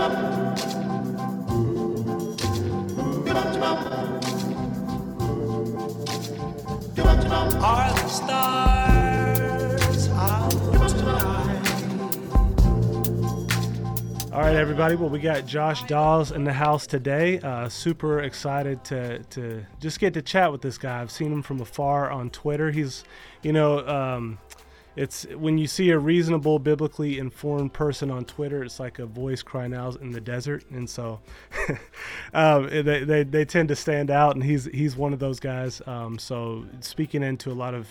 All right, everybody. Well, we got Josh Daws in the house today. Uh, super excited to to just get to chat with this guy. I've seen him from afar on Twitter. He's, you know, um, it's when you see a reasonable, biblically informed person on Twitter, it's like a voice crying out in the desert, and so um, they, they they tend to stand out. And he's he's one of those guys. Um, so speaking into a lot of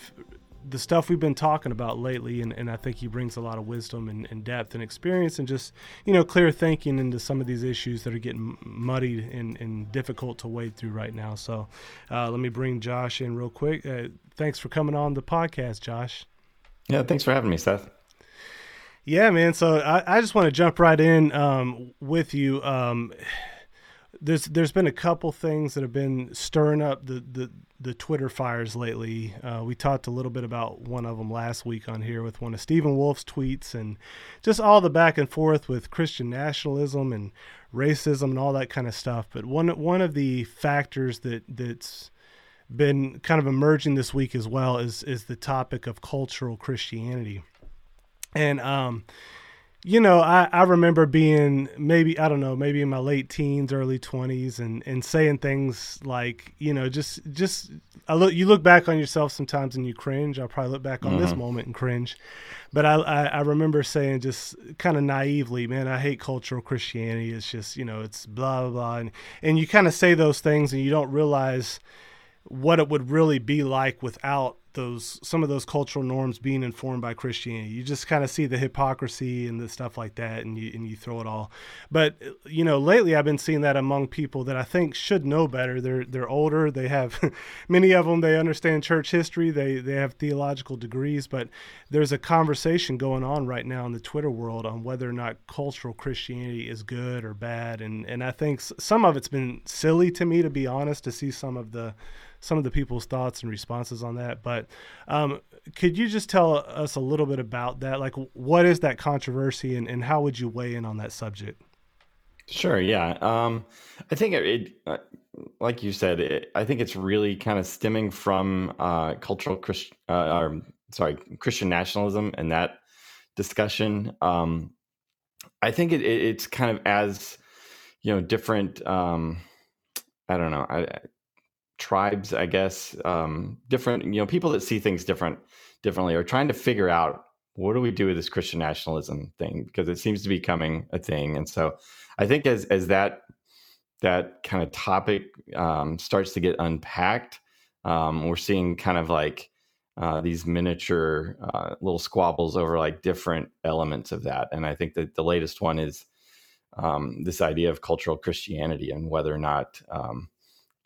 the stuff we've been talking about lately, and, and I think he brings a lot of wisdom and, and depth and experience and just, you know, clear thinking into some of these issues that are getting muddied and, and difficult to wade through right now. So uh, let me bring Josh in real quick. Uh, thanks for coming on the podcast, Josh. Yeah, thanks for having me, Seth. Yeah, man. So I, I just want to jump right in um, with you. Um, there's there's been a couple things that have been stirring up the the, the Twitter fires lately. Uh, we talked a little bit about one of them last week on here with one of Stephen Wolfe's tweets and just all the back and forth with Christian nationalism and racism and all that kind of stuff. But one one of the factors that that's been kind of emerging this week as well is is the topic of cultural Christianity. And um you know, I, I remember being maybe I don't know, maybe in my late teens, early twenties, and, and saying things like, you know, just just I look you look back on yourself sometimes and you cringe. I'll probably look back on this moment and cringe, but I, I I remember saying just kind of naively, man, I hate cultural Christianity. It's just you know, it's blah blah blah, and and you kind of say those things and you don't realize what it would really be like without those some of those cultural norms being informed by Christianity. You just kind of see the hypocrisy and the stuff like that, and you and you throw it all. But you know, lately I've been seeing that among people that I think should know better. They're they're older. They have many of them. They understand church history. They they have theological degrees. But there's a conversation going on right now in the Twitter world on whether or not cultural Christianity is good or bad. And and I think some of it's been silly to me, to be honest, to see some of the some of the people's thoughts and responses on that. But um, could you just tell us a little bit about that? Like, what is that controversy, and, and how would you weigh in on that subject? Sure. Yeah. Um, I think it, it uh, like you said, it, I think it's really kind of stemming from uh, cultural Christian, uh, or, sorry, Christian nationalism and that discussion. Um, I think it, it, it's kind of as you know different. Um, I don't know. I, tribes, I guess, um, different, you know, people that see things different, differently are trying to figure out what do we do with this Christian nationalism thing because it seems to be becoming a thing. And so, I think as as that that kind of topic um, starts to get unpacked, um, we're seeing kind of like uh, these miniature uh, little squabbles over like different elements of that. And I think that the latest one is um, this idea of cultural Christianity and whether or not um,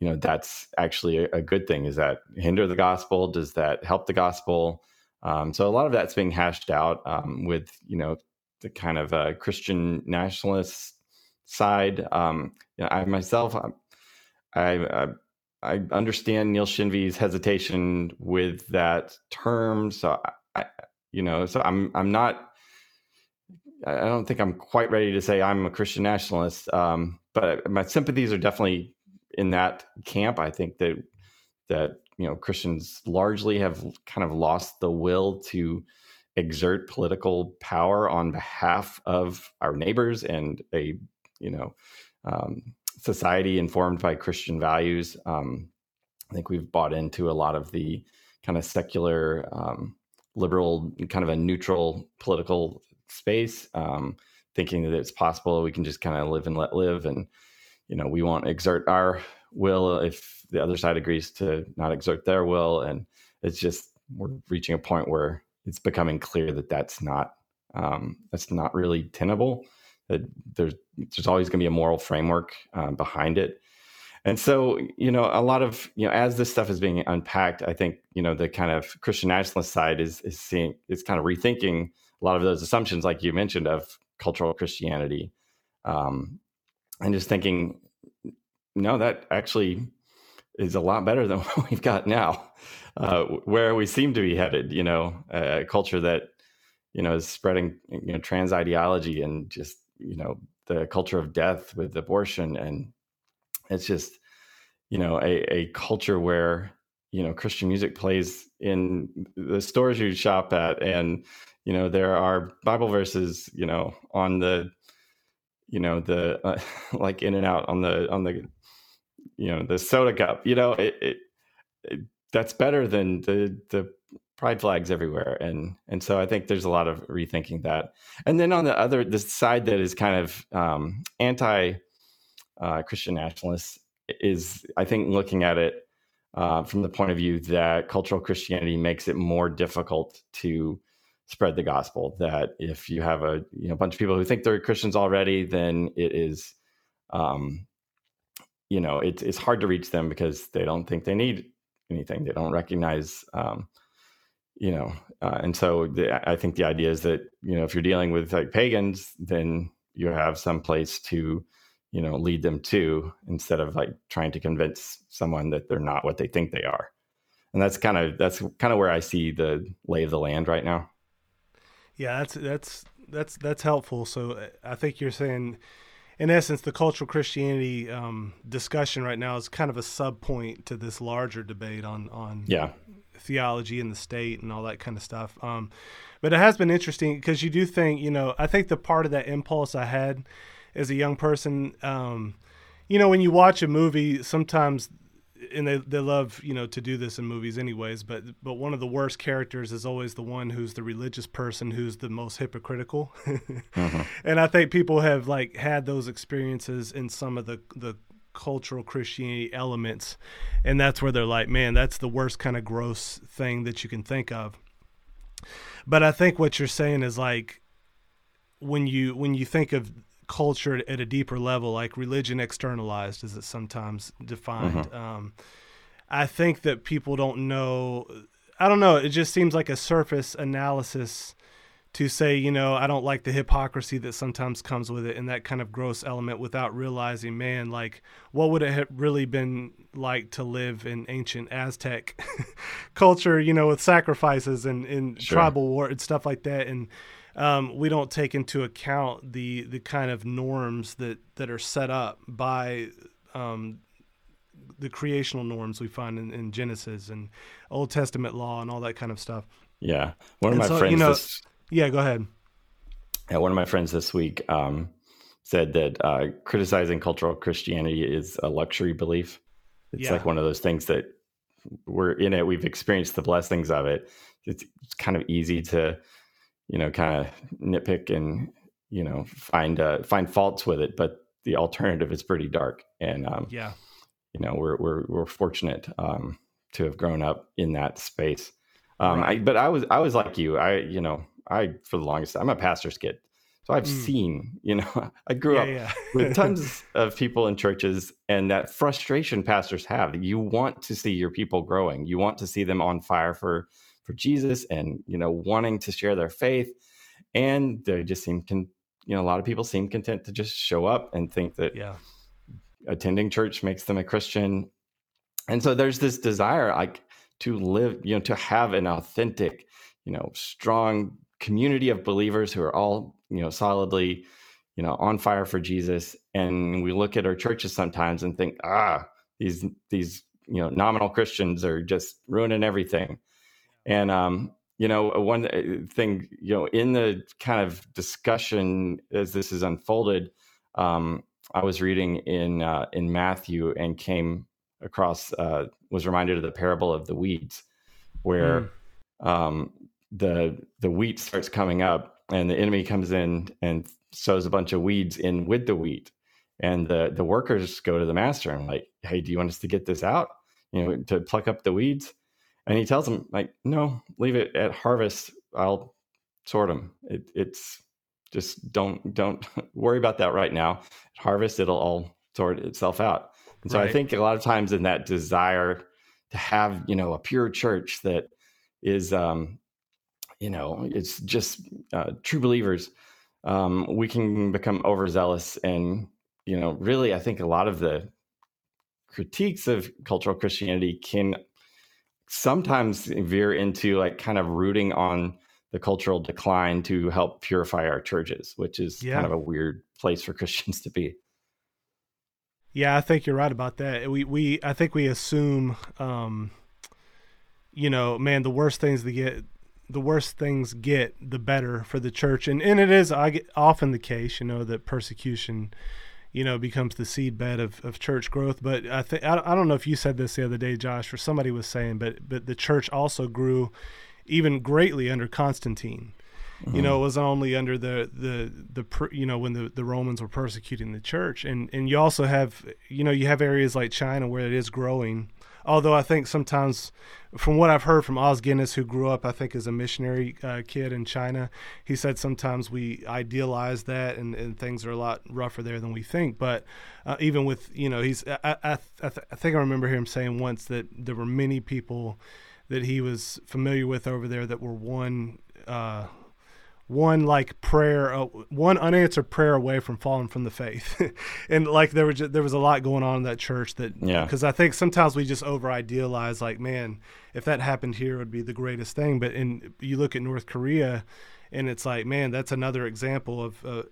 you know that's actually a, a, good thing is that hinder the gospel does that help the gospel? Um, so a lot of that's being hashed out um, with you know the kind of uh, christian nationalist side. Um, you know, i myself I, I i understand neil Shenvi's hesitation with that term so I, you know so i'm i'm not i don't think i'm quite ready to say i'm a christian nationalist um, but my sympathies are definitely in that camp. I think that that you know Christians largely have kind of lost the will to exert political power on behalf of our neighbors and a you know um, society informed by Christian values. Um, I think we've bought into a lot of the kind of secular, um, liberal, kind of a neutral political space, um, thinking that it's possible we can just kind of live and let live and you know, we won't exert our will if the other side agrees to not exert their will. And it's just, we're reaching a point where it's becoming clear that that's not, um, that's not really tenable. That there's, there's always going to be a moral framework uh, behind it. And so, you know, a lot of, you know, as this stuff is being unpacked, I think, you know, the kind of Christian nationalist side is, is seeing, is kind of rethinking a lot of those assumptions, like you mentioned, of cultural Christianity. Um, and just thinking, no, that actually is a lot better than what we've got now, uh, where we seem to be headed. You know, a culture that you know is spreading you know trans ideology and just you know the culture of death with abortion, and it's just you know a, a culture where you know Christian music plays in the stores you shop at, and you know there are Bible verses you know on the you know the uh, like in and out on the on the you know the soda cup you know it, it, it, that's better than the the pride flags everywhere and and so i think there's a lot of rethinking that. And then on the other the side that is kind of um, anti uh, christian nationalists is i think looking at it uh, from the point of view that cultural christianity makes it more difficult to spread the gospel that if you have a you know bunch of people who think they're christians already then it is um, you know it's it's hard to reach them because they don't think they need anything. They don't recognize um, you know uh, and so the, i think the idea is that you know if you're dealing with like pagans then you have some place to you know lead them to instead of like trying to convince someone that they're not what they think they are. And that's kind of that's kind of where i see the lay of the land right now. Yeah that's that's that's that's helpful. So uh, i think you're saying in essence, the cultural Christianity um, discussion right now is kind of a sub point to this larger debate on on yeah theology and the state and all that kind of stuff. Um, but it has been interesting because you do think, you know, I think the part of that impulse I had as a young person, um, you know, when you watch a movie, sometimes, and they, they love, you know, to do this in movies anyways, but, but one of the worst characters is always the one who's the religious person who's the most hypocritical. mm-hmm. And I think people have like had those experiences in some of the, the cultural Christianity elements. And that's where they're like, man, that's the worst kind of gross thing that you can think of. But I think what you're saying is like when you when you think of culture at a deeper level, like religion externalized, as it's sometimes defined. Mm-hmm. Um, I think that people don't know. I don't know. It just seems like a surface analysis to say, you know, I don't like the hypocrisy that sometimes comes with it and that kind of gross element without realizing, man, like, what would it have really been like to live in ancient Aztec culture, you know, with sacrifices and, and sure. tribal war and stuff like that. And um, we don't take into account the, the kind of norms that, that are set up by um, the creational norms we find in, in, Genesis and Old Testament law and all that kind of stuff. Yeah. One of and my so, friends. You know, this yeah, go ahead. Yeah, one of my friends this week um, said that uh, criticizing cultural Christianity is a luxury belief. It's yeah. like one of those things that we're in it. We've experienced the blessings of it. It's, it's kind of easy to, you know, kind of nitpick and you know find uh, find faults with it. But the alternative is pretty dark. And um, yeah, you know, we're we're we're fortunate um, to have grown up in that space. Um, right. I, but I was I was like you. I you know I for the longest I'm a pastor's kid. So I've mm. seen, you know, I grew yeah, up yeah. with tons of people in churches and that frustration pastors have. You want to see your people growing. You want to see them on fire for for Jesus and, you know, wanting to share their faith. And they just seem con- you know, a lot of people seem content to just show up and think that yeah. attending church makes them a Christian. And so there's this desire like to live, you know, to have an authentic, you know, strong community of believers who are all you know solidly you know on fire for jesus and we look at our churches sometimes and think ah these these you know nominal christians are just ruining everything and um you know one uh, thing you know in the kind of discussion as this is unfolded um i was reading in uh, in matthew and came across uh was reminded of the parable of the weeds where mm. um the the wheat starts coming up and the enemy comes in and sows a bunch of weeds in with the wheat. And the the workers go to the master and like hey do you want us to get this out? You know to pluck up the weeds and he tells him like no leave it at harvest i'll sort them it, it's just don't don't worry about that right now at harvest it'll all sort itself out and so right. i think a lot of times in that desire to have you know a pure church that is um you know, it's just uh, true believers. Um, we can become overzealous, and you know, really, I think a lot of the critiques of cultural Christianity can sometimes veer into like kind of rooting on the cultural decline to help purify our churches, which is Yeah. kind of a weird place for Christians to be. Yeah, I think you're right about that. We we I think we assume, um, you know, man, the worst things to get, the worse things get, the better for the church, and and it is I get, often the case, you know, that persecution, you know, becomes the seedbed of, of church growth. But I think I, I don't know if you said this the other day, Josh, or somebody was saying, but but the church also grew even greatly under Constantine. You know, it mm-hmm. was only under the the the you know when the, the Romans were persecuting the church, and and you also have you know you have areas like China where it is growing. Although I think sometimes, from what I've heard from Os Guinness, who grew up I think as a missionary uh, kid in China, he said sometimes we idealize that and, and things are a lot rougher there than we think. But uh, even with you know he's I I, I, th- I think I remember him saying once that there were many people that he was familiar with over there that were one. Uh, one like prayer, uh, one unanswered prayer away from falling from the faith, and like there was just, there was a lot going on in that church that Yeah. because I think sometimes we just over idealize like man if that happened here it would be the greatest thing, but in you look at North Korea, and it's like man that's another example of uh,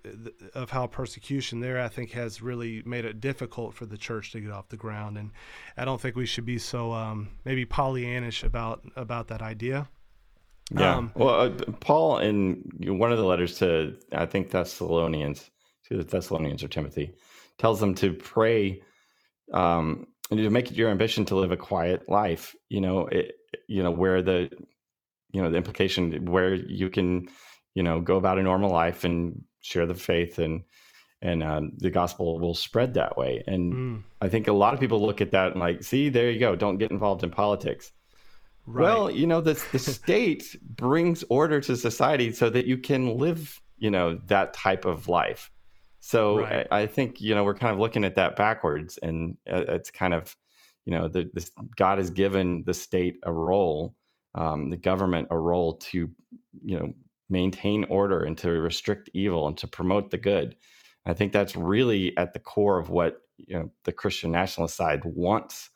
of how persecution there I think has really made it difficult for the church to get off the ground, and I don't think we should be so um, maybe Pollyannish about about that idea. Yeah. Um, well, uh, Paul, in one of the letters to, I think, Thessalonians, to the Thessalonians or Timothy, tells them to pray um, and to make it your ambition to live a quiet life. You know, it, you know where the, you know, the implication where you can, you know, go about a normal life and share the faith and and um, the gospel will spread that way. And Mm, I think a lot of people look at that and like, see, there you go. Don't get involved in politics. Right. Well, you know, the the state brings order to society so that you can live, you know, that type of life. So Right. I, I think you know we're kind of looking at that backwards, and uh, it's kind of, you know, the, this God has given the state a role, um, the government a role to, you know, maintain order and to restrict evil and to promote the good. I think that's really at the core of what you know the Christian nationalist side wants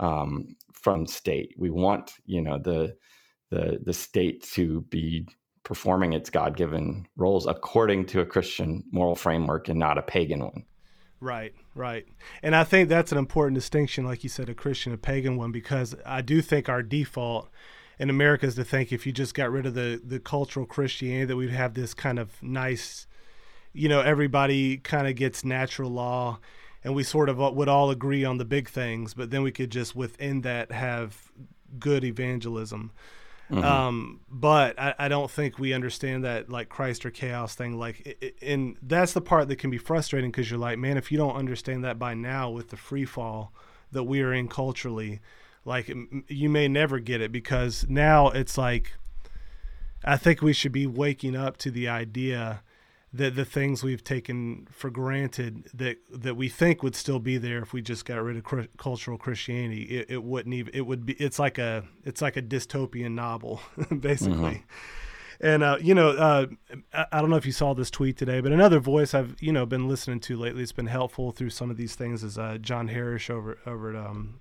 um, from state. We want you know the the the state to be performing its God given roles according to a Christian moral framework and not a pagan one. Right, right. And I think that's an important distinction, like you said, a Christian, a pagan one, because I do think our default in America is to think if you just got rid of the, the cultural Christianity, that we'd have this kind of nice, you know, everybody kind of gets natural law and we sort of would all agree on the big things, but then we could just within that have good evangelism. Um, but I, I don't think we understand that like Christ or chaos thing. Like, i- i- and that's the part that can be frustrating because you're like, man, if you don't understand that by now with the free fall that we are in culturally, like you may never get it because now it's like, I think we should be waking up to the idea that the things we've taken for granted that that we think would still be there if we just got rid of cr- cultural Christianity, it, it wouldn't even. It would be. It's like a. It's like a dystopian novel, basically. And uh, you know, uh, I, I don't know if you saw this tweet today, but another voice I've you know been listening to lately. It's been helpful through some of these things. Is uh, John Harris over over at um,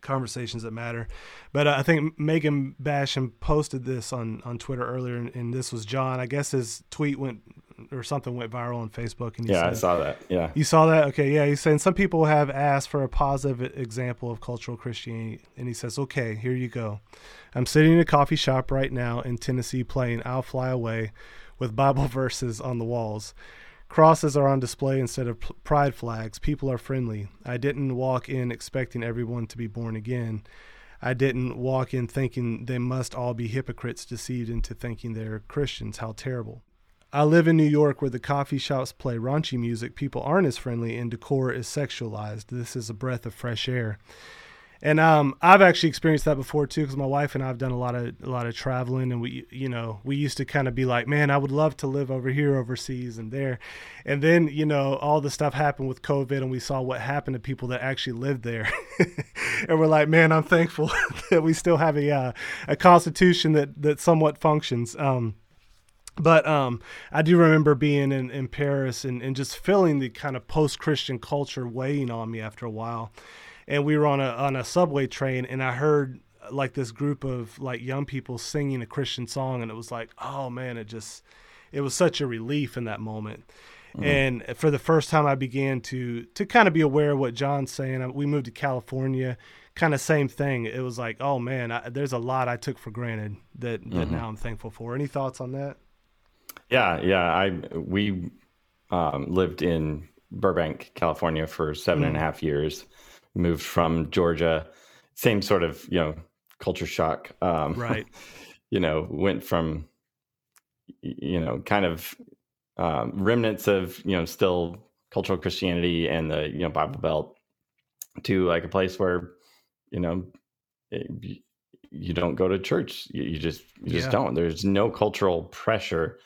conversations that matter. But uh, I think Megan Basham posted this on, on Twitter earlier, and, and this was John. I guess his tweet went or something went viral on Facebook. And Yeah, I saw that. Yeah. you saw that? Okay, yeah. He's saying some people have asked for a positive example of cultural Christianity, and he says, "Okay, here you go. I'm sitting in a coffee shop right now in Tennessee, playing "I'll Fly Away" with Bible verses on the walls. Crosses are on display instead of pride flags. People are friendly. I didn't walk in expecting everyone to be born again. I didn't walk in thinking they must all be hypocrites deceived into thinking they're Christians. How terrible." I live in New York where the coffee shops play raunchy music. People aren't as friendly and decor is sexualized. This is a breath of fresh air. And um, I've actually experienced that before too, because my wife and I have done a lot of a lot of traveling, and we, you know, we used to kind of be like, man, I would love to live over here, overseas, and there. And then, you know, all the stuff happened with COVID, and we saw what happened to people that actually lived there, and we're like, man, I'm thankful that we still have a uh, a constitution that that somewhat functions. Um, but um, I do remember being in, in Paris and, and just feeling the kind of post Christian culture weighing on me after a while. And we were on a on a subway train, and I heard like this group of like young people singing a Christian song, and it was like, oh man, it just it was such a relief in that moment. Mm-hmm. And for the first time, I began to to kind of be aware of what John's saying. We moved to California, kind of same thing. It was like, oh man, I, there's a lot I took for granted that that mm-hmm. now I'm thankful for. Any thoughts on that? Yeah, yeah. I we um, lived in Burbank, California, for seven mm. and a half years. Moved from Georgia, same sort of you know culture shock. Um, right. you know, went from you know kind of um, remnants of you know still cultural Christianity and the you know Bible Belt to like a place where you know it, you don't go to church. You, you just you just yeah. don't. There's no cultural pressure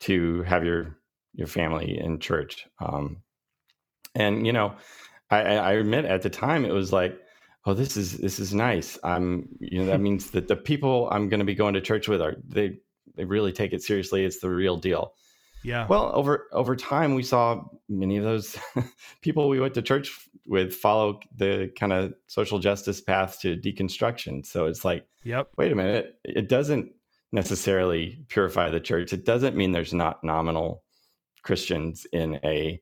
to have your your family in church. Um, and you know, I, I admit at the time it was like, oh, this is this is nice. I'm you know that means that the people I'm going to be going to church with are they they really take it seriously. It's the real deal. Yeah. Well, over over time, we saw many of those people we went to church with follow the kind of social justice path to deconstruction. So it's like, yep. Wait a minute. It doesn't necessarily purify the church. It doesn't mean there's not nominal Christians in a,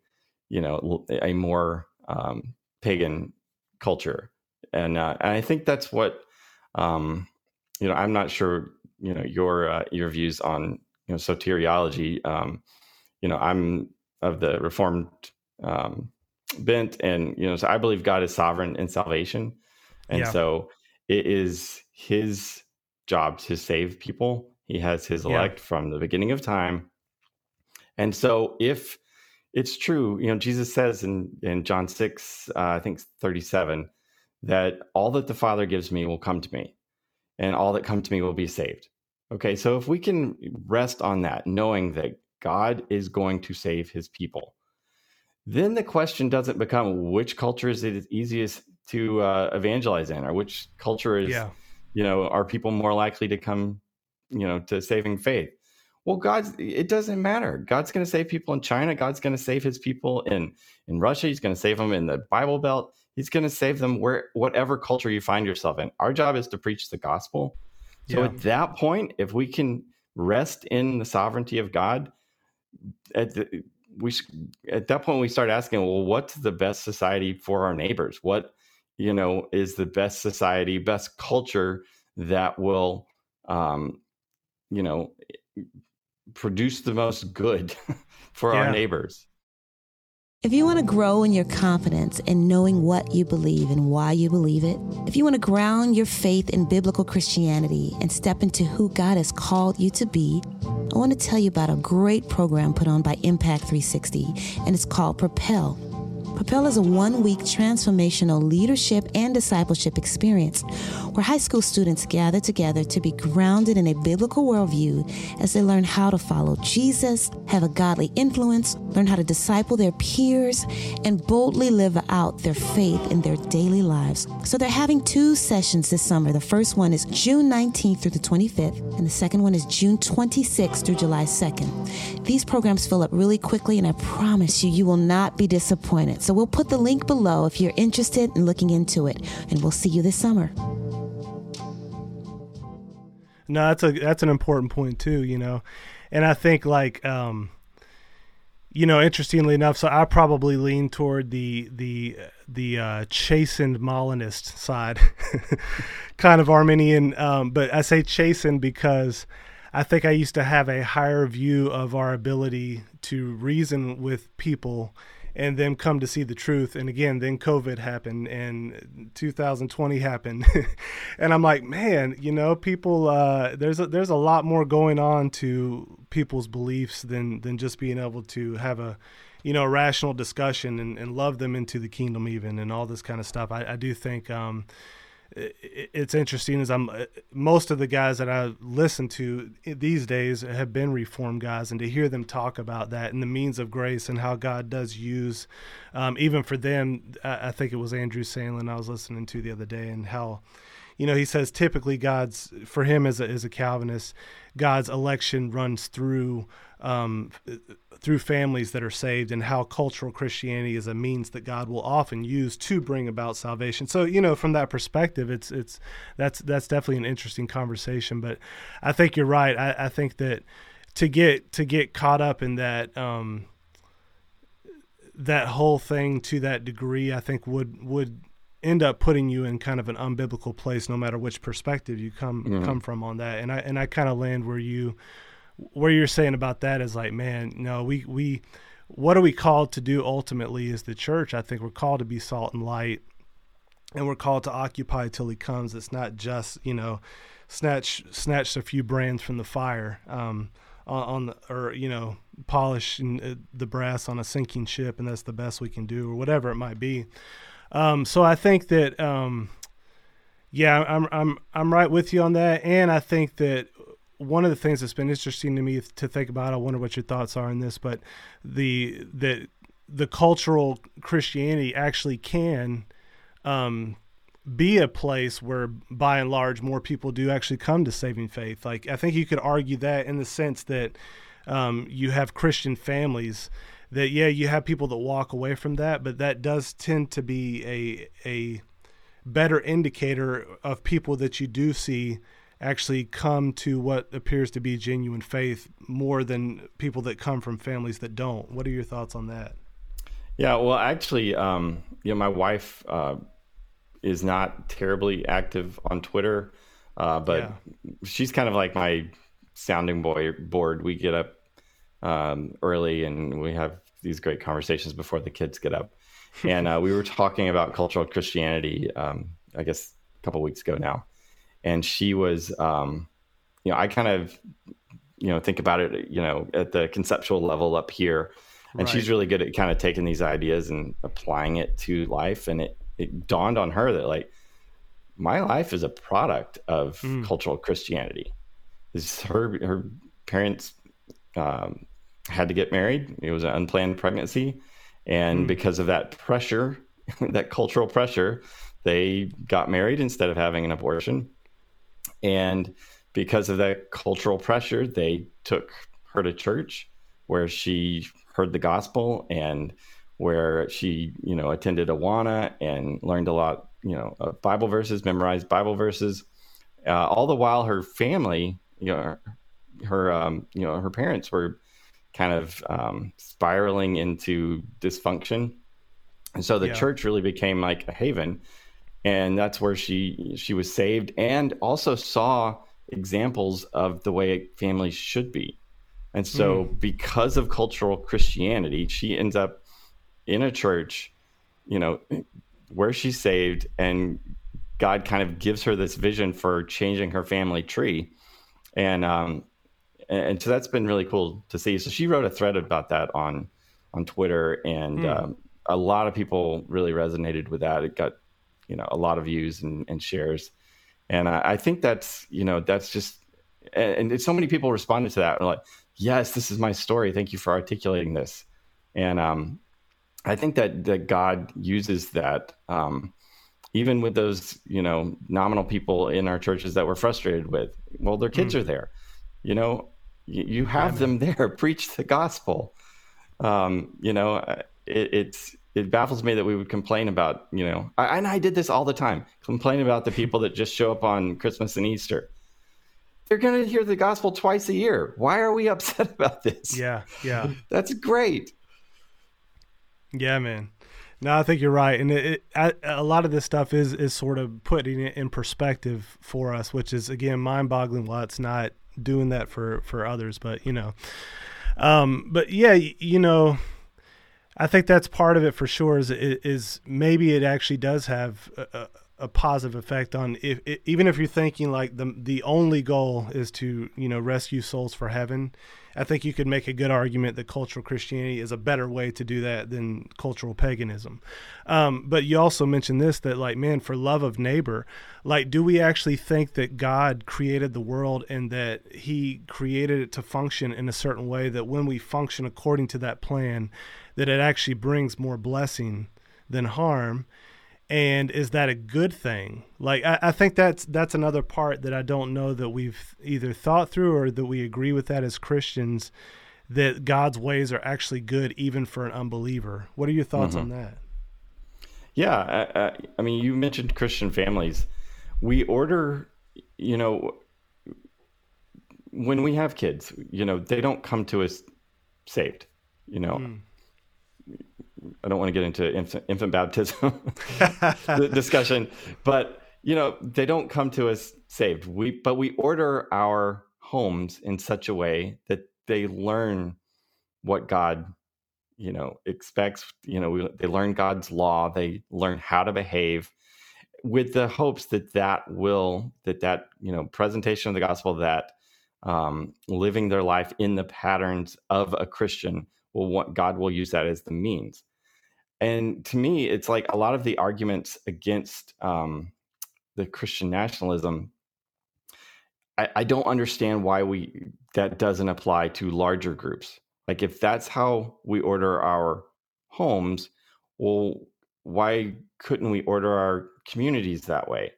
you know, a more um, pagan culture, and uh, and I think that's what, um, you know, I'm not sure, you know, your uh, your views on you know soteriology. Um, you know, I'm of the Reformed um, bent, and you know, so I believe God is sovereign in salvation, and yeah. so it is His job to save people. He has his elect yeah. from the beginning of time. And so if it's true, you know, Jesus says in, in John 6, uh, I think 37, that all that the Father gives me will come to me, and all that come to me will be saved. Okay, so if we can rest on that, knowing that God is going to save his people, then the question doesn't become which culture is it easiest to uh, evangelize in, or which culture is yeah you know, are people more likely to come, you know, to saving faith? Well, God's it doesn't matter. God's going to save people in China. God's going to save his people in in Russia. He's going to save them in the Bible Belt. He's going to save them where whatever culture you find yourself in. Our job is to preach the gospel. So yeah. at that point, if we can rest in the sovereignty of God, at the, we at that point we start asking, well, what's the best society for our neighbors? What you know, is the best society, best culture that will, um, you know, produce the most good for yeah. our neighbors. If you want to grow in your confidence in knowing what you believe and why you believe it, if you want to ground your faith in biblical Christianity and step into who God has called you to be, I want to tell you about a great program put on by Impact 360, and it's called Propel. Propel is a one week transformational leadership and discipleship experience where high school students gather together to be grounded in a biblical worldview as they learn how to follow Jesus, have a godly influence, learn how to disciple their peers, and boldly live out their faith in their daily lives. So they're having two sessions this summer. The first one is June 19th through the 25th, and the second one is June 26th through July 2nd. These programs fill up really quickly, and I promise you, you will not be disappointed. So we'll put the link below if you're interested in looking into it, and we'll see you this summer. No, that's a that's an important point too, you know. And I think like um you know, interestingly enough, so I probably lean toward the the the uh, chastened Molinist side, kind of Arminian. Um, but I say chastened because I think I used to have a higher view of our ability to reason with people and then come to see the truth. And again, then COVID happened and 2020 happened. and I'm like, man, you know, people, uh, there's a, there's a lot more going on to people's beliefs than, than just being able to have a, you know, rational discussion and, and love them into the kingdom even and all this kind of stuff. I, I do think, um, it's interesting as I'm uh, most of the guys that I listen to these days have been reformed guys, and to hear them talk about that and the means of grace and how God does use, um, even for them, I, I think it was Andrew Sandlin I was listening to the other day, and how, you know, he says typically God's for him as a as a Calvinist, God's election runs through um, through families that are saved and how cultural Christianity is a means that God will often use to bring about salvation. So, you know, from that perspective, it's, it's, that's, that's definitely an interesting conversation, but I think you're right. I, I think that to get, to get caught up in that, um, that whole thing to that degree, I think would, would, end up putting you in kind of an unbiblical place no matter which perspective you come mm-hmm. come from on that and i and i kind of land where you where you're saying about that is like, man, no, we we what are we called to do ultimately is the church. I think we're called to be salt and light, and we're called to occupy till he comes. It's not just you know, snatch snatch a few brands from the fire. Um, on, on the, or you know polish uh, the brass on a sinking ship and that's the best we can do or whatever it might be um, so i think that um, yeah i'm i'm i'm right with you on that and i think that one of the things that's been interesting to me to think about, I wonder what your thoughts are on this, but the the the cultural Christianity actually can um, be a place where, by and large, more people do actually come to saving faith. Like I think you could argue that in the sense that um, you have Christian families that yeah, you have people that walk away from that, but that does tend to be a a better indicator of people that you do see actually come to what appears to be genuine faith more than people that come from families that don't. What are your thoughts on that? Yeah, well, actually, um, you know, my wife uh, is not terribly active on Twitter, uh, but yeah. she's kind of like my sounding boy board. We get up um, early and we have these great conversations before the kids get up. and uh, we were talking about cultural Christianity, um, I guess, a couple weeks ago now and she was um, you know i kind of you know think about it you know at the conceptual level up here and right. she's really good at kind of taking these ideas and applying it to life and it it dawned on her that like my life is a product of mm. cultural christianity is her her parents um, had to get married it was an unplanned pregnancy and mm. because of that pressure that cultural pressure they got married instead of having an abortion and because of that cultural pressure, they took her to church where she heard the gospel and where she, you know, attended Awana and learned a lot, you know, of Bible verses, memorized Bible verses. Uh, all the while, her family, you know, her, um, you know, her parents were kind of um, spiraling into dysfunction, and so the yeah. church really became like a haven and that's where she she was saved and also saw examples of the way families should be and so mm. because of cultural christianity she ends up in a church you know where she's saved and god kind of gives her this vision for changing her family tree and um and so that's been really cool to see so she wrote a thread about that on on twitter and mm. um, a lot of people really resonated with that it got you know a lot of views and, and shares. And I, I, think that's you know that's just and, and so many people responded to that. And like yes this is my story. Thank you for articulating this. And um, i think that that god uses that um, even with those you know nominal people in our churches that we're frustrated with. Well their kids mm. are there. You know you, you have them there. Preach the gospel. Um, you know it, it's it baffles me that we would complain about, you know, I, and I did this all the time, complain about the people that just show up on Christmas and Easter. They're going to hear the gospel twice a year. Why are we upset about this? Yeah, yeah. That's great. Yeah, man. No, I think you're right, and it, it, a lot of this stuff is is sort of putting it in perspective for us, which is again mind-boggling. Why it's not doing that for for others, but you know, um, but yeah, you know, I think that's part of it for sure. Is is maybe it actually does have a, a positive effect on if, even if you're thinking like the the only goal is to you know rescue souls for heaven. I think you could make a good argument that cultural Christianity is a better way to do that than cultural paganism. Um, but you also mentioned this that like man, for love of neighbor, like do we actually think that God created the world and that He created it to function in a certain way that when we function according to that plan that it actually brings more blessing than harm and is that a good thing like I, I, think that's that's another part that i don't know that we've either thought through or that we agree with that as christians that God's ways are actually good even for an unbeliever. What are your thoughts Mm-hmm. on that? Yeah, I, I, I mean, you mentioned Christian families. We order, you know, when we have kids, you know, they don't come to us saved. You know, I don't want to get into infant, infant baptism discussion, but you know, they don't come to us saved. We, but we order our homes in such a way that they learn what God you know expects. You know we, they learn god's law. They learn how to behave with the hopes that that will that that you know presentation of the gospel that um, living their life in the patterns of a christian will want god will use that as the means and to me it's like a lot of the arguments against um, the christian nationalism I, I don't understand why we that doesn't apply to larger groups like if that's how we order our homes, well, why couldn't we order our communities that way?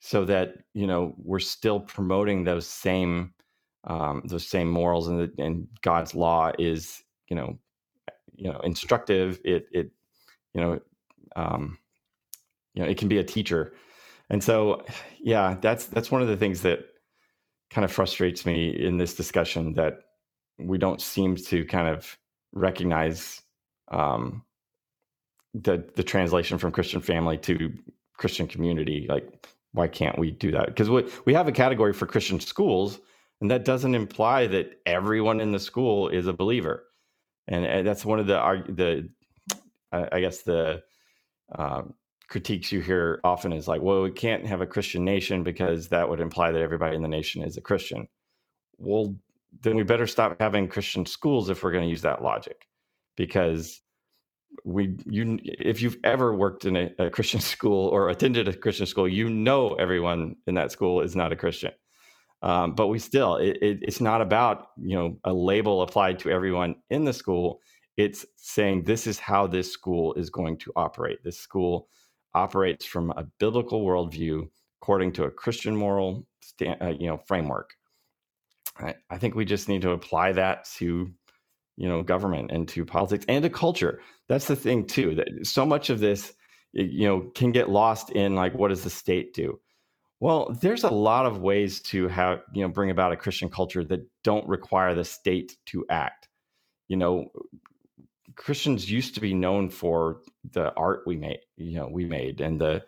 So that you know we're still promoting those same um, those same morals and the, and God's law is you know you know instructive. It it you know um, you know it can be a teacher, and so yeah, that's that's one of the things that kind of frustrates me in this discussion that we don't seem to kind of recognize um, the the translation from Christian family to Christian community. Like, why can't we do that? Because we we have a category for Christian schools, and that doesn't imply that everyone in the school is a believer. And, and that's one of the the I I guess the um, critiques you hear often is like, well, we can't have a Christian nation because that would imply that everybody in the nation is a Christian. Well, then we better stop having Christian schools if we're going to use that logic, because we you if you've ever worked in a, a Christian school or attended a Christian school, you know everyone in that school is not a Christian. Um, but we still, it, it, it's not about you know a label applied to everyone in the school. It's saying this is how this school is going to operate. This school operates from a biblical worldview according to a Christian moral sta- uh, you know framework. I think we just need to apply that to you know government and to politics and to culture that's the thing too that so much of this you know can get lost in like what does the state do well there's a lot of ways to have you know bring about a christian culture that don't require the state to act you know christians used to be known for the art we made you know we made and the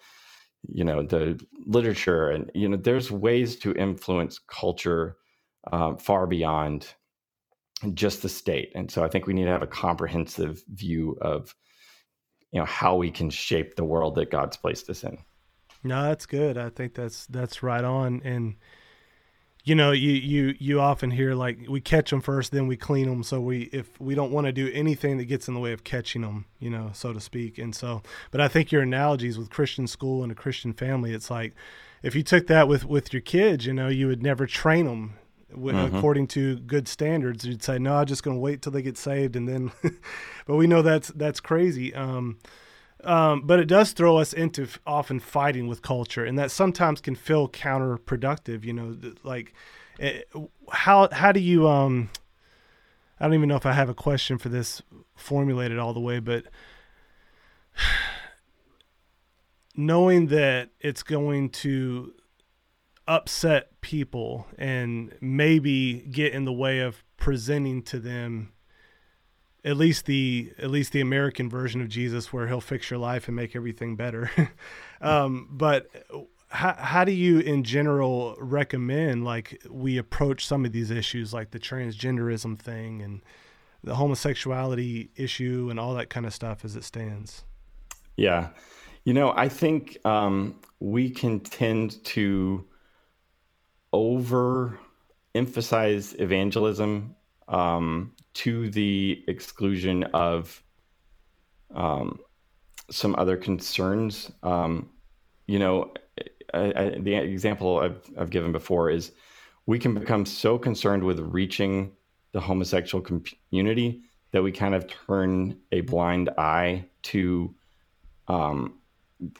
you know the literature and you know there's ways to influence culture um, far beyond just the state. And so I think we need to have a comprehensive view of you know how we can shape the world that God's placed us in. No, that's good. I think that's that's right on. And you know, you you you often hear like we catch them first, then we clean them. So we if we don't want to do anything that gets in the way of catching them, you know, so to speak. And so, but I think your analogies with Christian school and a Christian family, it's like if you took that with with your kids, you know, you would never train them w- according to good standards. You'd say, no, I'm just going to wait till they get saved, and then. but we know that's that's crazy. Um, um, but it does throw us into f- often fighting with culture, and that sometimes can feel counterproductive. You know, th- like eh, how how do you um. I don't even know if I have a question for this formulated all the way, but knowing that it's going to upset people and maybe get in the way of presenting to them at least the at least the American version of Jesus where he'll fix your life and make everything better. um, but how, how do you in general recommend like we approach some of these issues like the transgenderism thing and the homosexuality issue and all that kind of stuff as it stands? Yeah. You know, I think um, we can tend to over emphasize evangelism um, to the exclusion of um, some other concerns. Um, you know, I, I, the example I've, I've given before is we can become so concerned with reaching the homosexual community that we kind of turn a blind eye to um,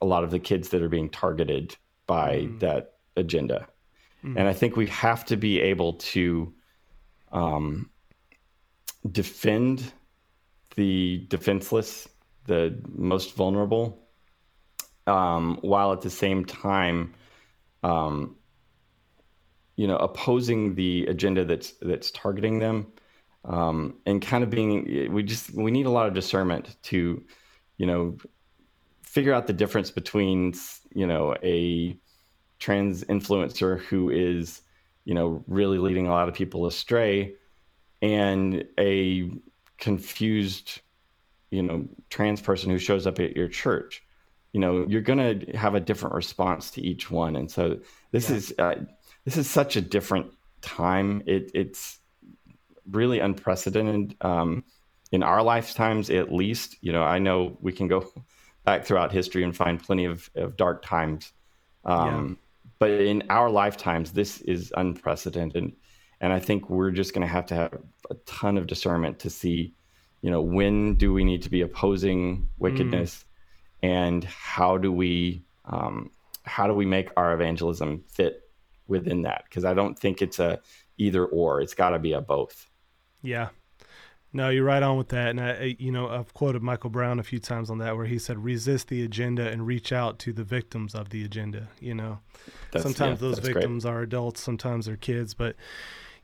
a lot of the kids that are being targeted by that agenda. And I think we have to be able to um, defend the defenseless, the most vulnerable, um, while at the same time, um, you know, opposing the agenda that's that's targeting them, um, and kind of being. We just we need a lot of discernment to, you know, figure out the difference between you know a trans influencer who is you know really leading a lot of people astray and a confused you know trans person who shows up at your church you know you're going to have a different response to each one. And so this yeah. is uh, this is such a different time. It, it's really unprecedented um, in our lifetimes at least. You know i know we can go back throughout history and find plenty of, of dark times. Um, yeah but in our lifetimes, this is unprecedented. And I think we're just going to have to have a ton of discernment to see, you know, when do we need to be opposing wickedness, mm. and how do we um, how do we make our evangelism fit within that? Because I don't think it's a either or. It's got to be a both. Yeah, no, you're right on with that. And I, you know, I've quoted Michael Brown a few times on that, where he said, "Resist the agenda and reach out to the victims of the agenda." You know, that's, sometimes yeah, those victims great. are adults, sometimes they're kids, but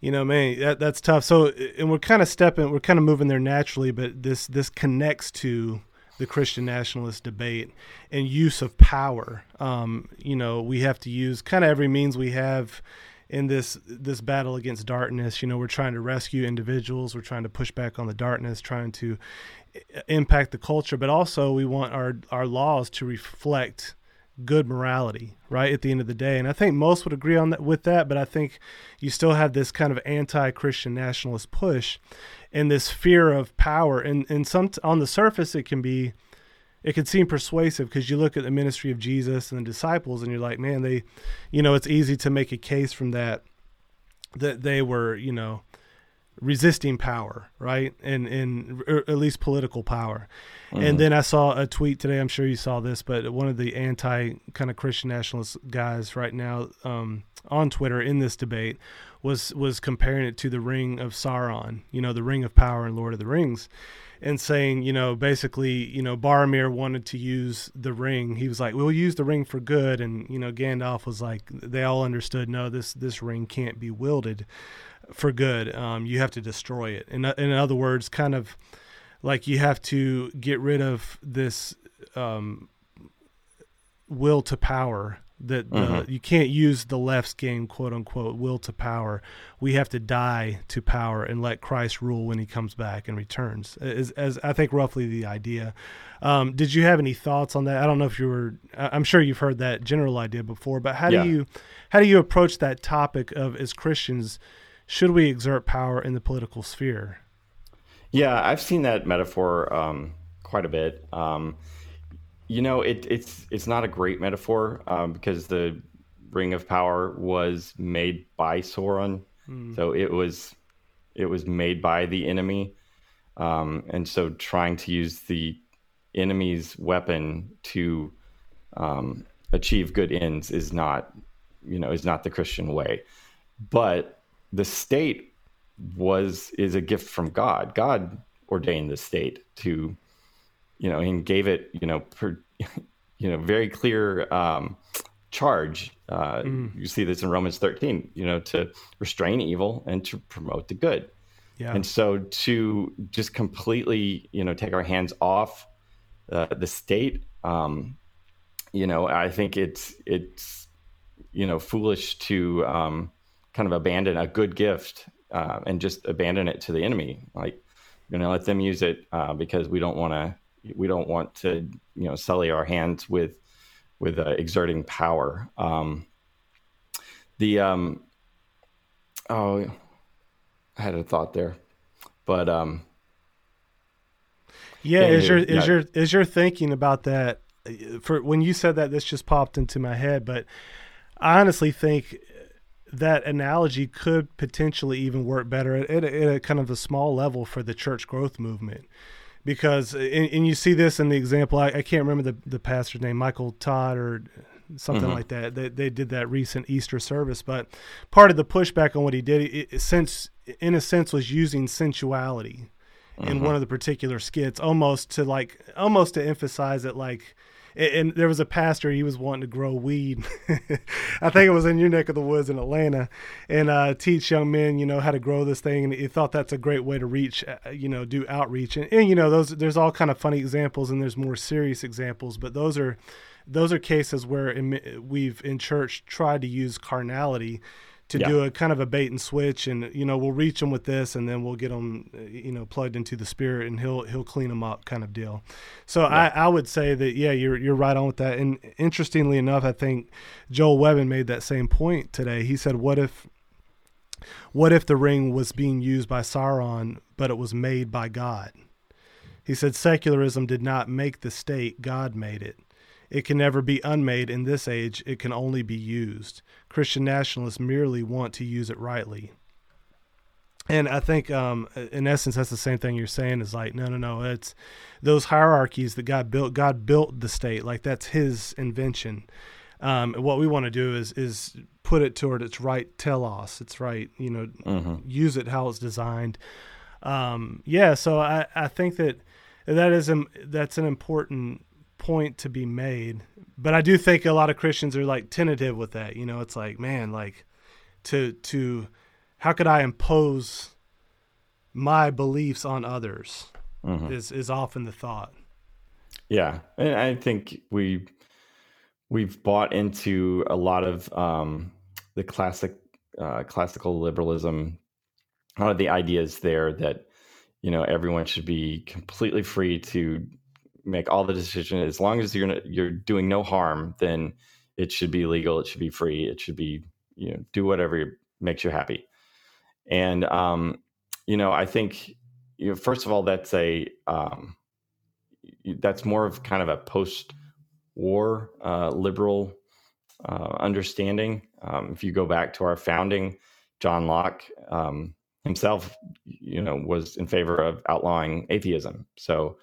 you know, man, that, that's tough. So, and we're kind of stepping, we're kind of moving there naturally, but this this connects to the Christian nationalist debate and use of power. Um, you know, we have to use kind of every means we have in this this battle against darkness. You know, we're trying to rescue individuals, we're trying to push back on the darkness, trying to impact the culture, but also we want our our laws to reflect good morality, right? At the end of the day, and I think most would agree on that with that, but I think you still have this kind of anti-Christian nationalist push and this fear of power, and and some on the surface it can be it can seem persuasive because you look at the ministry of Jesus and the disciples and you're like, man, they, you know, it's easy to make a case from that that they were, you know, resisting power, right? And and at least political power. Mm-hmm. And then I saw a tweet today. I'm sure you saw this, but one of the anti kind of Christian nationalist guys right now um, on Twitter in this debate was was comparing it to the Ring of Sauron. You know, the Ring of Power in Lord of the Rings and saying, you know, basically, you know, Boromir wanted to use the ring. He was like, "We'll use the ring for good," and you know, Gandalf was like, they all understood, no, this this ring can't be wielded for good. Um, you have to destroy it. In in other words, kind of like you have to get rid of this um, will to power that mm-hmm. you can't use the left's game, quote unquote, will to power. We have to die to power and let Christ rule when He comes back and returns. As, as I think roughly the idea. Um, did you have any thoughts on that? I don't know if you were. I'm sure you've heard that general idea before, but how yeah. do you how do you approach that topic of as Christians? Should we exert power in the political sphere? Yeah, I've seen that metaphor um, quite a bit. Um, you know, it, it's it's not a great metaphor um, because the Ring of Power was made by Sauron, mm. so it was it was made by the enemy, um, and so trying to use the enemy's weapon to um, achieve good ends is not, you know, is not the Christian way. But the state was is a gift from God. God ordained the state to you know, and gave it, you know, per, you know, very clear um, charge. Uh, mm. You see this in Romans 13, you know, to restrain evil and to promote the good. Yeah. And so to just completely, you know, take our hands off uh, the state, um, you know, I think it's it's you know foolish to um, kind of abandon a good gift uh, and just abandon it to the enemy. Like, you know, let them use it uh, because we don't want to we don't want to you know sully our hands with with uh, exerting power. Um, the um, oh, I had a thought there, but um, yeah, is your is yeah. your is your thinking about that? For when you said that, this just popped into my head, but I honestly think that analogy could potentially even work better at, at, a, at a kind of a small level for the church growth movement because and, and, you see this in the example I, I, can't remember the, the pastor's name michael todd or something Mm-hmm. like that. They, they did that recent Easter service, but part of the pushback on what he did, it, since in a sense, was using sensuality in Mm-hmm. one of the particular skits, almost to like almost to emphasize it, like. And there was a pastor he was wanting to grow weed. I think it was in your neck of the woods in Atlanta, and uh, teach young men, you know, how to grow this thing. And he thought that's a great way to reach, uh, you know, do outreach. And, and you know, those there's all kind of funny examples, and there's more serious examples, but those are those are cases where in, we've in church tried to use carnality to Yeah. do a kind of a bait and switch and you know we'll reach them with this and then we'll get them you know plugged into the spirit and he'll he'll clean them up kind of deal. So I, I would say that yeah you're you're right on with that. And interestingly enough i think joel webbon made that same point today. He said what if what if the ring was being used by sauron but it was made by god? He said secularism did not make the state god made it. It can never be unmade in this age, it can only be used. Christian nationalists merely want to use it rightly. And I think, um, in essence, that's the same thing you're saying. Is like, no, no, no. It's those hierarchies that God built. God built the state. Like that's His invention. Um, and what we want to do is is put it toward its right telos. It's right. You know, use it how it's designed. Um, yeah. So I I think that that is that's an important point to be made. But I do think a lot of Christians are like tentative with that. You know, it's like, man, like to to how could I impose my beliefs on others is is often the thought. Yeah, and I think we we've bought into a lot of um, the classic uh, classical liberalism. A lot of the ideas there that you know everyone should be completely free to make all the decisions as long as you're you're doing no harm. Then it should be legal. It should be free. It should be you know do whatever makes you happy. And um, you know, I think you know, first of all, that's a um, that's more of kind of a post-war uh, liberal uh, understanding. Um, if you go back to our founding, John Locke um, himself, you know, was in favor of outlawing atheism. So,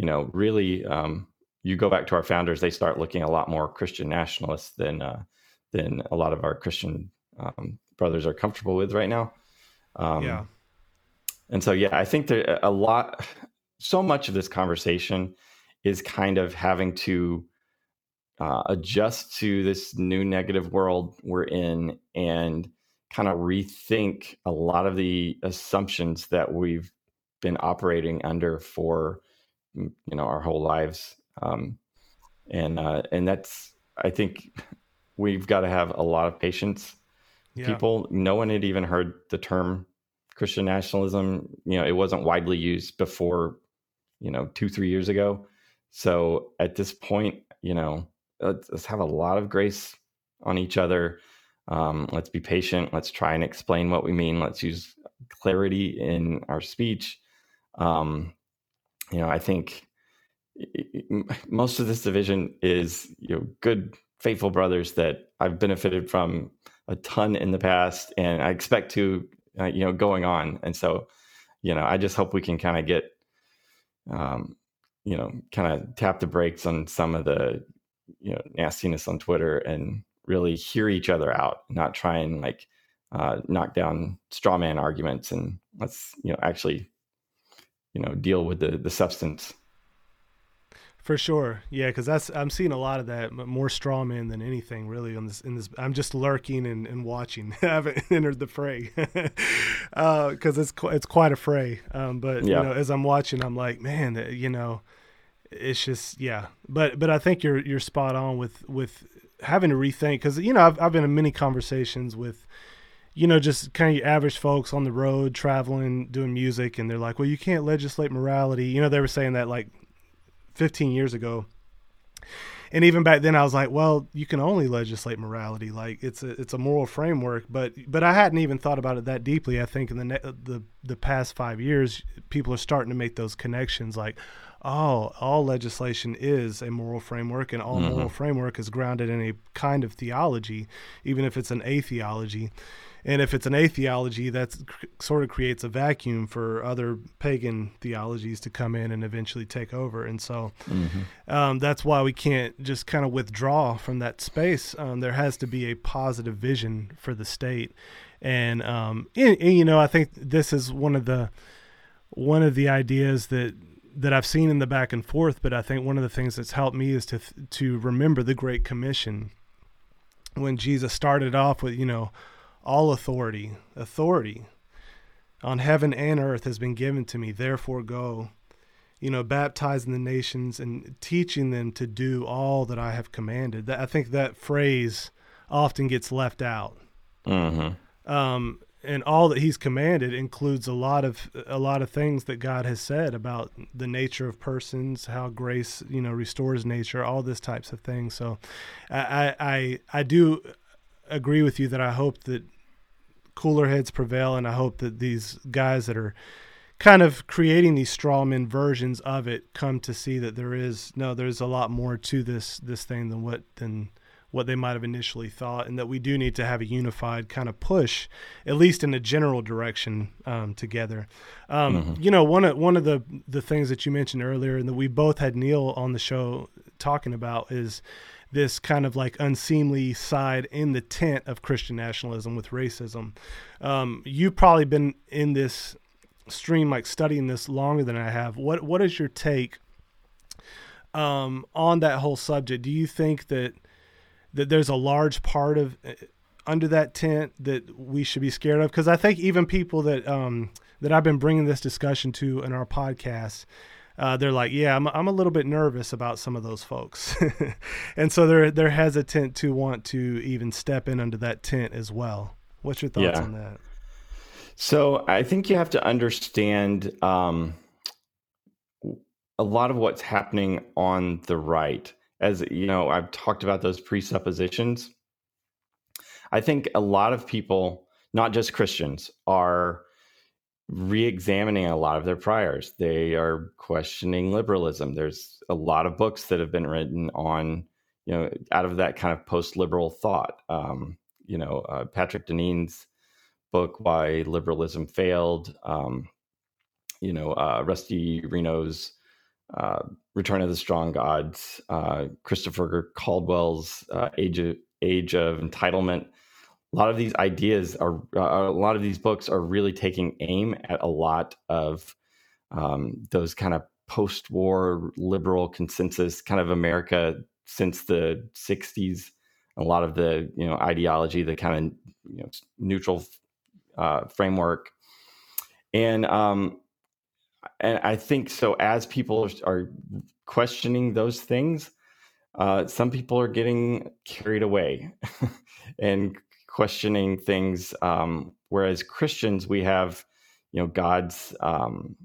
you know, really, um, you go back to our founders; they start looking a lot more Christian nationalist than uh, than a lot of our Christian um, brothers are comfortable with right now. Um, yeah. and so, yeah, I think that a lot, so much of this conversation is kind of having to uh, adjust to this new negative world we're in and kind of rethink a lot of the assumptions that we've been operating under for you know our whole lives um, and uh, and that's i think we've got to have a lot of patience Yeah. people no one had even heard the term christian nationalism you know it wasn't widely used before you know two three years ago so at this point you know let's, let's have a lot of grace on each other um, let's be patient let's try and explain what we mean let's use clarity in our speech um, you know i think most of this division is you know good faithful brothers that i've benefited from a ton in the past and i expect to uh, you know going on. And so you know i just hope we can kind of get um you know kind of tap the brakes on some of the you know nastiness on twitter and really hear each other out not try and like uh knock down straw man arguments and let's you know actually you know deal with the the substance For sure, yeah, because that's I'm seeing a lot of that, more straw man than anything really on this. In this, I'm just lurking and, and watching. I haven't entered the fray because it's it's quite a fray. Um, but Yeah. you know, as I'm watching, I'm like, man, uh, you know, it's just yeah. But but I think you're you're spot on with with having to rethink because you know I've I've been in many conversations with you know, just kind of your average folks on the road traveling, doing music, and they're like, well, you can't legislate morality. You know, they were saying that like 15 years ago. And even back then, I was like, well, you can only legislate morality. Like it's a it's a moral framework, but but I hadn't even thought about it that deeply. I think in the ne- the the past five years, people are starting to make those connections. Like, oh, all legislation is a moral framework, and all Mm-hmm. moral framework is grounded in a kind of theology, even if it's an a theology. And if it's an a theology, that sort of creates a vacuum for other pagan theologies to come in and eventually take over. And so um, that's why we can't just kind of withdraw from that space. Um, there has to be a positive vision for the state. And, um, and, and, you know, I think this is one of the one of the ideas that that I've seen in the back and forth, but I think one of the things that's helped me is to to remember the Great Commission when Jesus started off with, you know, all authority, authority on heaven and earth has been given to me. Therefore, go, you know, baptizing the nations and teaching them to do all that I have commanded. That I think that phrase often gets left out. Mm-hmm. Um, and all that he's commanded includes a lot of a lot of things that God has said about the nature of persons, how grace you know restores nature, all this types of things. So, I I I do agree with you that I hope that cooler heads prevail, and I hope that these guys that are kind of creating these strawman versions of it come to see that there is no there's a lot more to this this thing than what than what they might have initially thought, and that we do need to have a unified kind of push, at least in a general direction, um, together. Um, You know, one of one of the the things that you mentioned earlier, and that we both had Neil on the show talking about, is this kind of like unseemly side in the tent of Christian nationalism with racism. Um, you've probably been in this stream, like studying this longer than I have. What what is your take um, on that whole subject? Do you think that that there's a large part of uh, under that tent that we should be scared of because I think even people that um, that I've been bringing this discussion to in our podcast, uh, they're like, yeah, I'm I'm a little bit nervous about some of those folks, and so they're they're hesitant to want to even step in under that tent as well. What's your thoughts Yeah. on that? So I think you have to understand um, a lot of what's happening on the right. As you know, I've talked about those presuppositions. I think a lot of people, not just Christians, are re-examining a lot of their priors. They are questioning liberalism. There's a lot of books that have been written on, you know, out of that kind of post-liberal thought. Um, you know, uh, Patrick Deneen's book why liberalism failed um, you know uh, rusty reno's uh, return of the strong gods uh, christopher caldwell's uh, age of age of entitlement a lot of these ideas are uh, a lot of these books are really taking aim at a lot of um, those kind of post-war liberal consensus kind of america since the 60s a lot of the you know ideology the kind of you know neutral uh, framework, and um, and I think so. As people are, questioning those things, uh, some people are getting carried away and questioning things. Um, whereas Christians, we have you know God's um,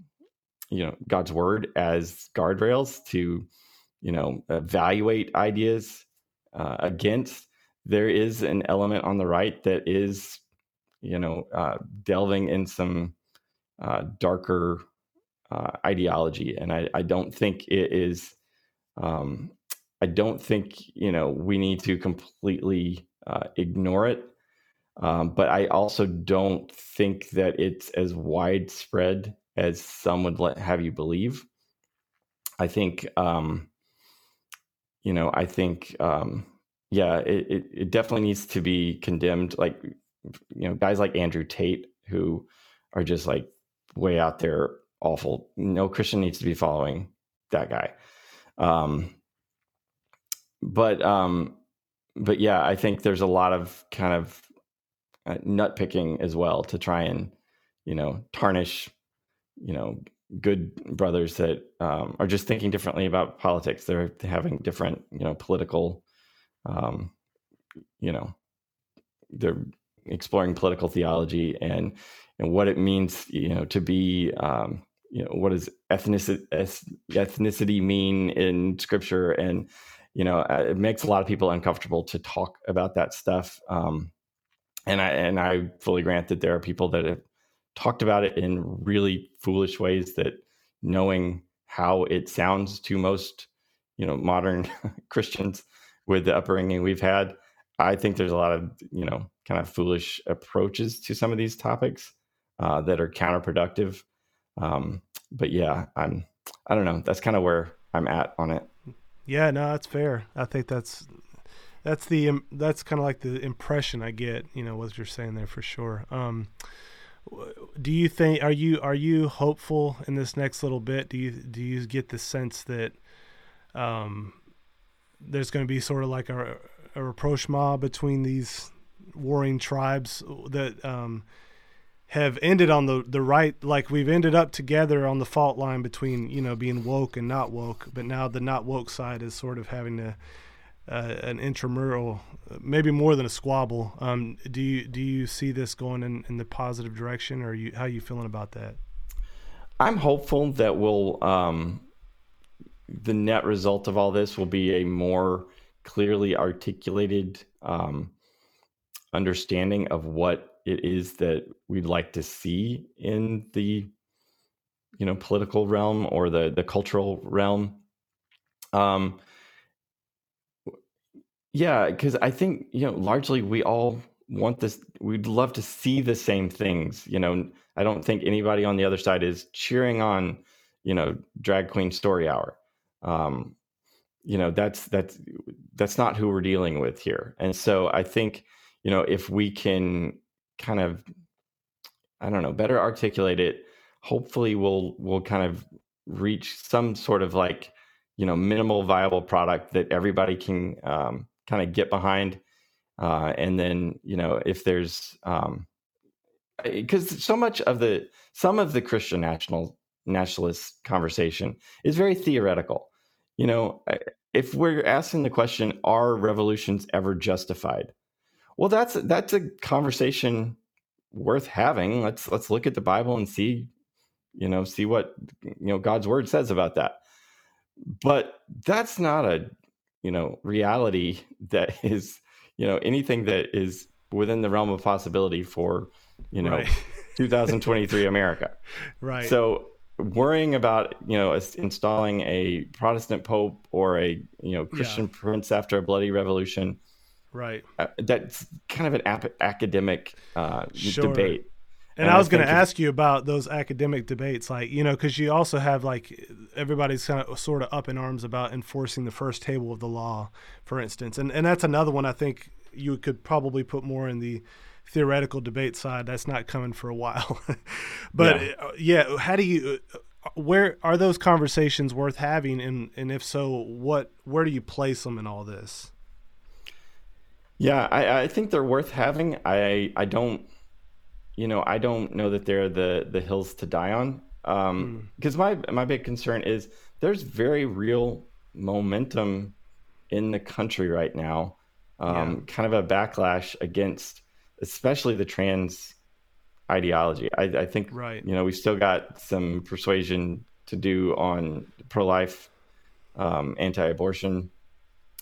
you know God's word as guardrails to you know evaluate ideas uh, against. There is an element on the right that is you know, uh, delving in some uh, darker uh, ideology, and I, I, don't think it is. Um, I don't think you know we need to completely uh, ignore it, um, but I also don't think that it's as widespread as some would let have you believe. I think, um, you know, I think, um, yeah, it, it, it definitely needs to be condemned. Like you know guys like andrew tate who are just like way out there awful no christian needs to be following that guy um but um but yeah i think there's a lot of kind of uh, nut picking as well to try and you know tarnish you know good brothers that um, are just thinking differently about politics they're having different you know political um you know they're exploring political theology and and what it means, you know, to be, um, you know, what does ethnicity ethnicity mean in Scripture, and you know, uh, it makes a lot of people uncomfortable to talk about that stuff. Um, and I and I fully grant that there are people that have talked about it in really foolish ways that knowing how it sounds to most, you know, modern Christians with the upbringing we've had. I think there's a lot of, you know, kind of foolish approaches to some of these topics uh, that are counterproductive. Um, but yeah, I'm, I don't know. That's kind of where I'm at on it. Yeah, no, that's fair. I think that's that's the that's kind of like the impression I get. You know, what you're saying there for sure. Um, do you think are you are you hopeful in this next little bit? Do you do you get the sense that um, there's going to be sort of like a, a rapprochement between these warring tribes that um, have ended on the the right like we've ended up together on the fault line between you know being woke and not woke but now the not woke side is sort of having to uh, an intramural maybe more than a squabble. Um, do you do you see this going in, in the positive direction or you how are you feeling about that? I'm hopeful that we'll um, the net result of all this will be a more clearly articulated um, understanding of what it is that we'd like to see in the you know political realm or the the cultural realm. Um yeah because i think you know largely we all want this we'd love to see the same things you know? I don't think anybody on the other side is cheering on you know drag queen story hour. Um you know that's that's that's not who we're dealing with here. And so i think you know if we can kind of I don't know, better articulate it, hopefully we'll we'll kind of reach some sort of like you know minimal viable product that everybody can um, kind of get behind, uh, and then you know if there's because um, so much of the some of the Christian national nationalist conversation is very theoretical. You know, if we're asking the question, are revolutions ever justified? Well, that's that's a conversation worth having. Let's let's look at the Bible and see, you know, see what you know God's word says about that. But that's not a you know reality that is you know anything that is within the realm of possibility for you know right. 2023 America. Right. So worrying about you know installing a Protestant pope or a you know Christian yeah. prince after a bloody revolution Right. Uh, that's kind of an ap- academic uh, sure. debate. And, and I was going to ask you about those academic debates, like you know, because you also have like everybody's kind of sort of up in arms about enforcing the first table of the law, for instance, and and that's another one I think you could probably put more in the theoretical debate side. That's not coming for a while, but yeah. Uh, yeah, how do you? Uh, where are those conversations worth having, and and if so, what where do you place them in all this? Yeah, I, I think they're worth having. I I don't, you know, I don't know that they're the the hills to die on. Um, because mm. my my big concern is there's very real momentum in the country right now. Um, yeah. kind of a backlash against, especially the trans ideology. I, I think, right. you know, we still got some persuasion to do on pro life, um, anti abortion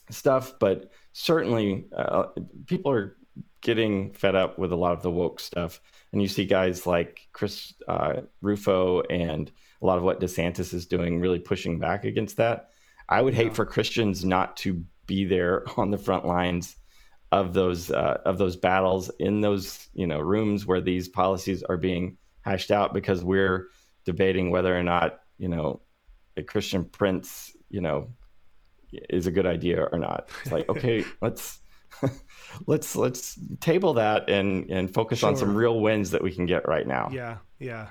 stuff, but certainly uh, people are getting fed up with a lot of the woke stuff. And you see guys like Chris uh, Rufo and a lot of what DeSantis is doing really pushing back against that. I would hate for Christians not to be there on the front lines of those uh, of those battles in those you know rooms where these policies are being hashed out because we're debating whether or not you know a Christian prince you know is a good idea or not. It's like, okay, let's let's let's table that and and focus sure. on some real wins that we can get right now. Yeah, yeah.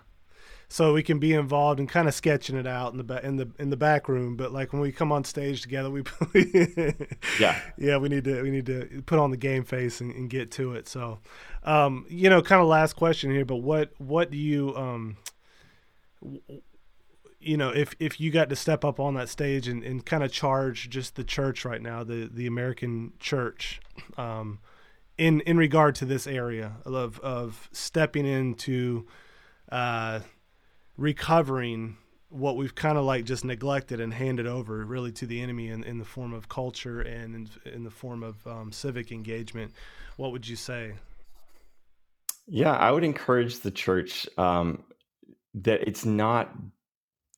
So we can be involved in kind of sketching it out in the ba- in the in the back room, but like when we come on stage together, we yeah yeah we need to we need to put on the game face and, and get to it. So, um, you know, kind of last question here, but what what do you um you know, if if you got to step up on that stage and, and kind of charge just the church right now, the the American church, um, in in regard to this area of of stepping into uh, recovering what we've kind of like just neglected and handed over really to the enemy in, in the form of culture and in, in the form of um, civic engagement, what would you say? Yeah, I would encourage the church um, that it's not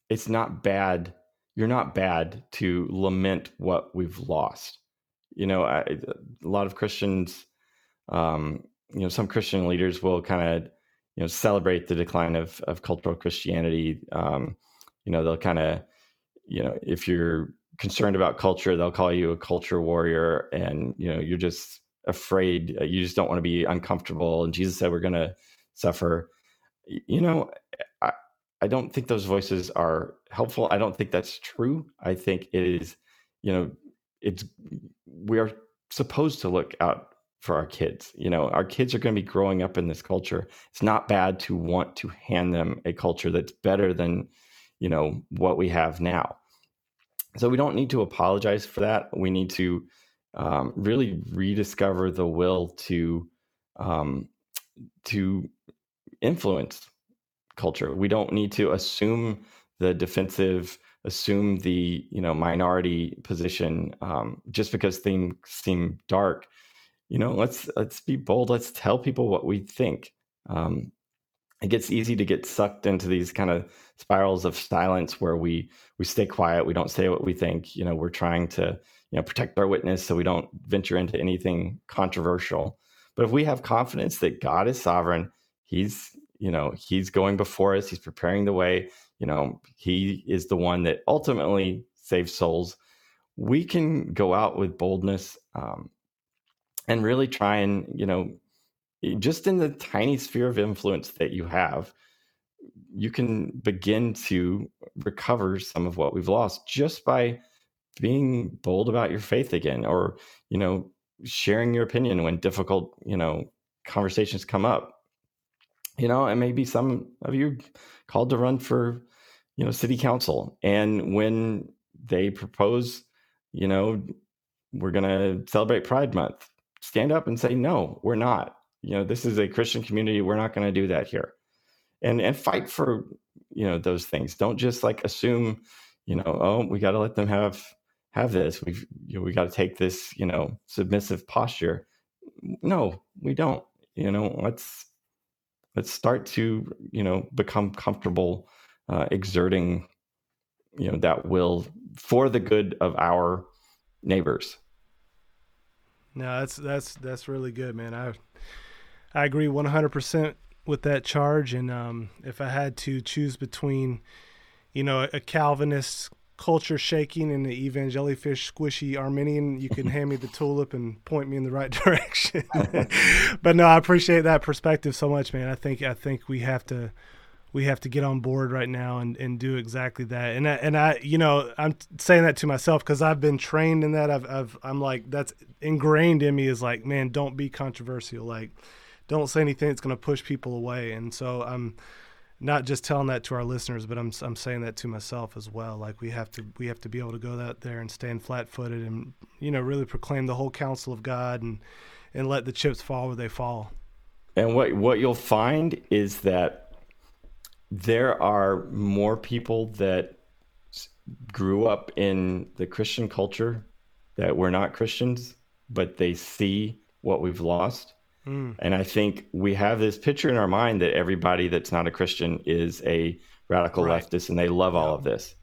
it's not bad. You're not bad to lament what we've lost. You know, I, a lot of Christians, um, you know, some Christian leaders will kind of, you know, celebrate the decline of of cultural Christianity. Um, you know, they'll kind of, you know, if you're concerned about culture, they'll call you a culture warrior, and you know, you're just afraid. Uh, you just don't want to be uncomfortable. And Jesus said, "We're going to suffer." You know, I, don't think those voices are helpful. I don't think that's true. I think it is, you know, it's we are supposed to look out for our kids. You know, our kids are going to be growing up in this culture. It's not bad to want to hand them a culture that's better than, you know, what we have now. So we don't need to apologize for that. We need to um, really rediscover the will to um, to influence culture. We don't need to assume the defensive, assume the you know minority position um, just because things seem dark. You know, let's let's be bold. Let's tell people what we think. Um, it gets easy to get sucked into these kind of spirals of silence where we we stay quiet. We don't say what we think. You know, we're trying to you know protect our witness so we don't venture into anything controversial. But if we have confidence that God is sovereign, He's you know he's going before us he's preparing the way you know he is the one that ultimately saves souls. We can go out with boldness um, and really try and you know just in the tiny sphere of influence that you have you can begin to recover some of what we've lost just by being bold about your faith again or you know sharing your opinion when difficult you know conversations come up you know, and maybe some of you called to run for, you know, city council. And when they propose, you know, we're going to celebrate Pride Month, stand up and say, no, we're not. You know, this is a Christian community. We're not going to do that here. And and fight for, you know, those things. Don't just like assume, you know, oh, we got to let them have have this. We've you know, we got to take this, you know, submissive posture. No, we don't. You know, let's let's start to you know become comfortable uh, exerting you know that will for the good of our neighbors. No that's that's that's really good man. I i agree 100% with that charge. And um, if i had to choose between you know a calvinist culture shaking and the evangelifish squishy Arminian, you can hand me the tulip and point me in the right direction. but no, I appreciate that perspective so much, man. I think I think we have to we have to get on board right now and, and do exactly that. And I, and I, you know, I'm saying that to myself because I've been trained in that. I've, I've, I'm like, that's ingrained in me is like, man, don't be controversial. Like, don't say anything that's going to push people away. And so I'm, not just telling that to our listeners, but I'm I'm saying that to myself as well. Like we have to we have to be able to go out there and stand flat footed and you know really proclaim the whole counsel of God and and let the chips fall where they fall. And what what you'll find is that there are more people that grew up in the Christian culture that were not Christians, but they see what we've lost Mm. And I think we have this picture in our mind that everybody that's not a Christian is a radical right. leftist and they love all of this.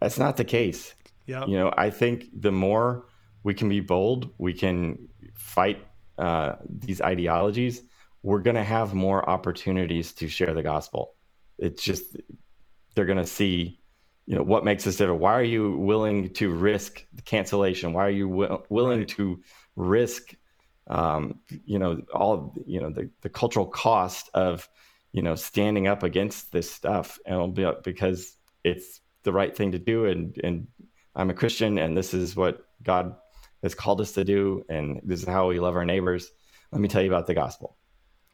That's not the case. Yeah. You know, I think the more we can be bold, we can fight uh, these ideologies, we're going to have more opportunities to share the gospel. It's just, they're going to see, you know, what makes us different. Why are you willing to risk cancellation? Why are you w- willing to risk um, you know all you know the, the cultural cost of you know standing up against this stuff and be, because it's the right thing to do and and I'm a Christian and this is what God has called us to do and this is how we love our neighbors. Let me tell you about the gospel.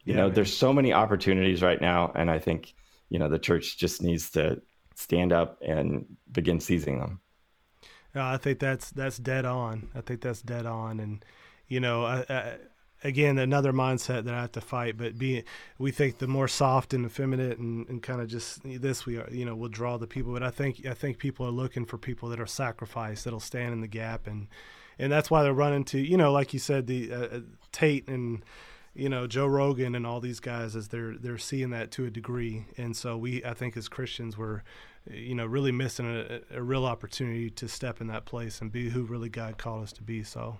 You yeah, know man. there's so many opportunities right now and I think you know the church just needs to stand up and begin seizing them. I think that's that's dead on. I think that's dead on and you know, I, I, again, another mindset that I have to fight. But being, we think the more soft and effeminate and, and kind of just this, we are, you know, will draw the people. But I think I think people are looking for people that are sacrificed, that'll stand in the gap, and and that's why they're running to, you know, like you said, the uh, uh Tate and you know Joe Rogan and all these guys as they're they're seeing that to a degree, and so we I think as Christians we're you know, really missing a, a real opportunity to step in that place and be who really God called us to be. So.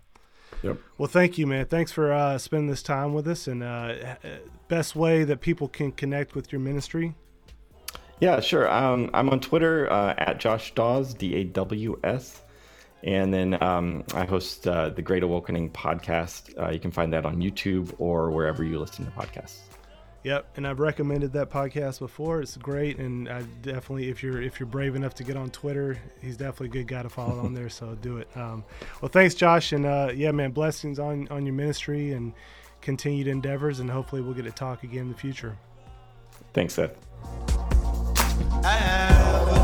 Yep. Well, thank you, man. Thanks for uh, spending this time with us. And uh, best way that people can connect with your ministry. Yeah, sure. Um, I'm on Twitter uh, at Josh Daws, D A W S. And then um, I host uh, the Great Awakening podcast. Uh, you can find that on YouTube or wherever you listen to podcasts. Yep, and I've recommended that podcast before. It's great, and I definitely, if you're if you're brave enough to get on Twitter, he's definitely a good guy to follow on there. So do it. Um, well, thanks, Josh, and uh, yeah, man, blessings on on your ministry and continued endeavors, and hopefully we'll get to talk again in the future. Thanks, Seth. I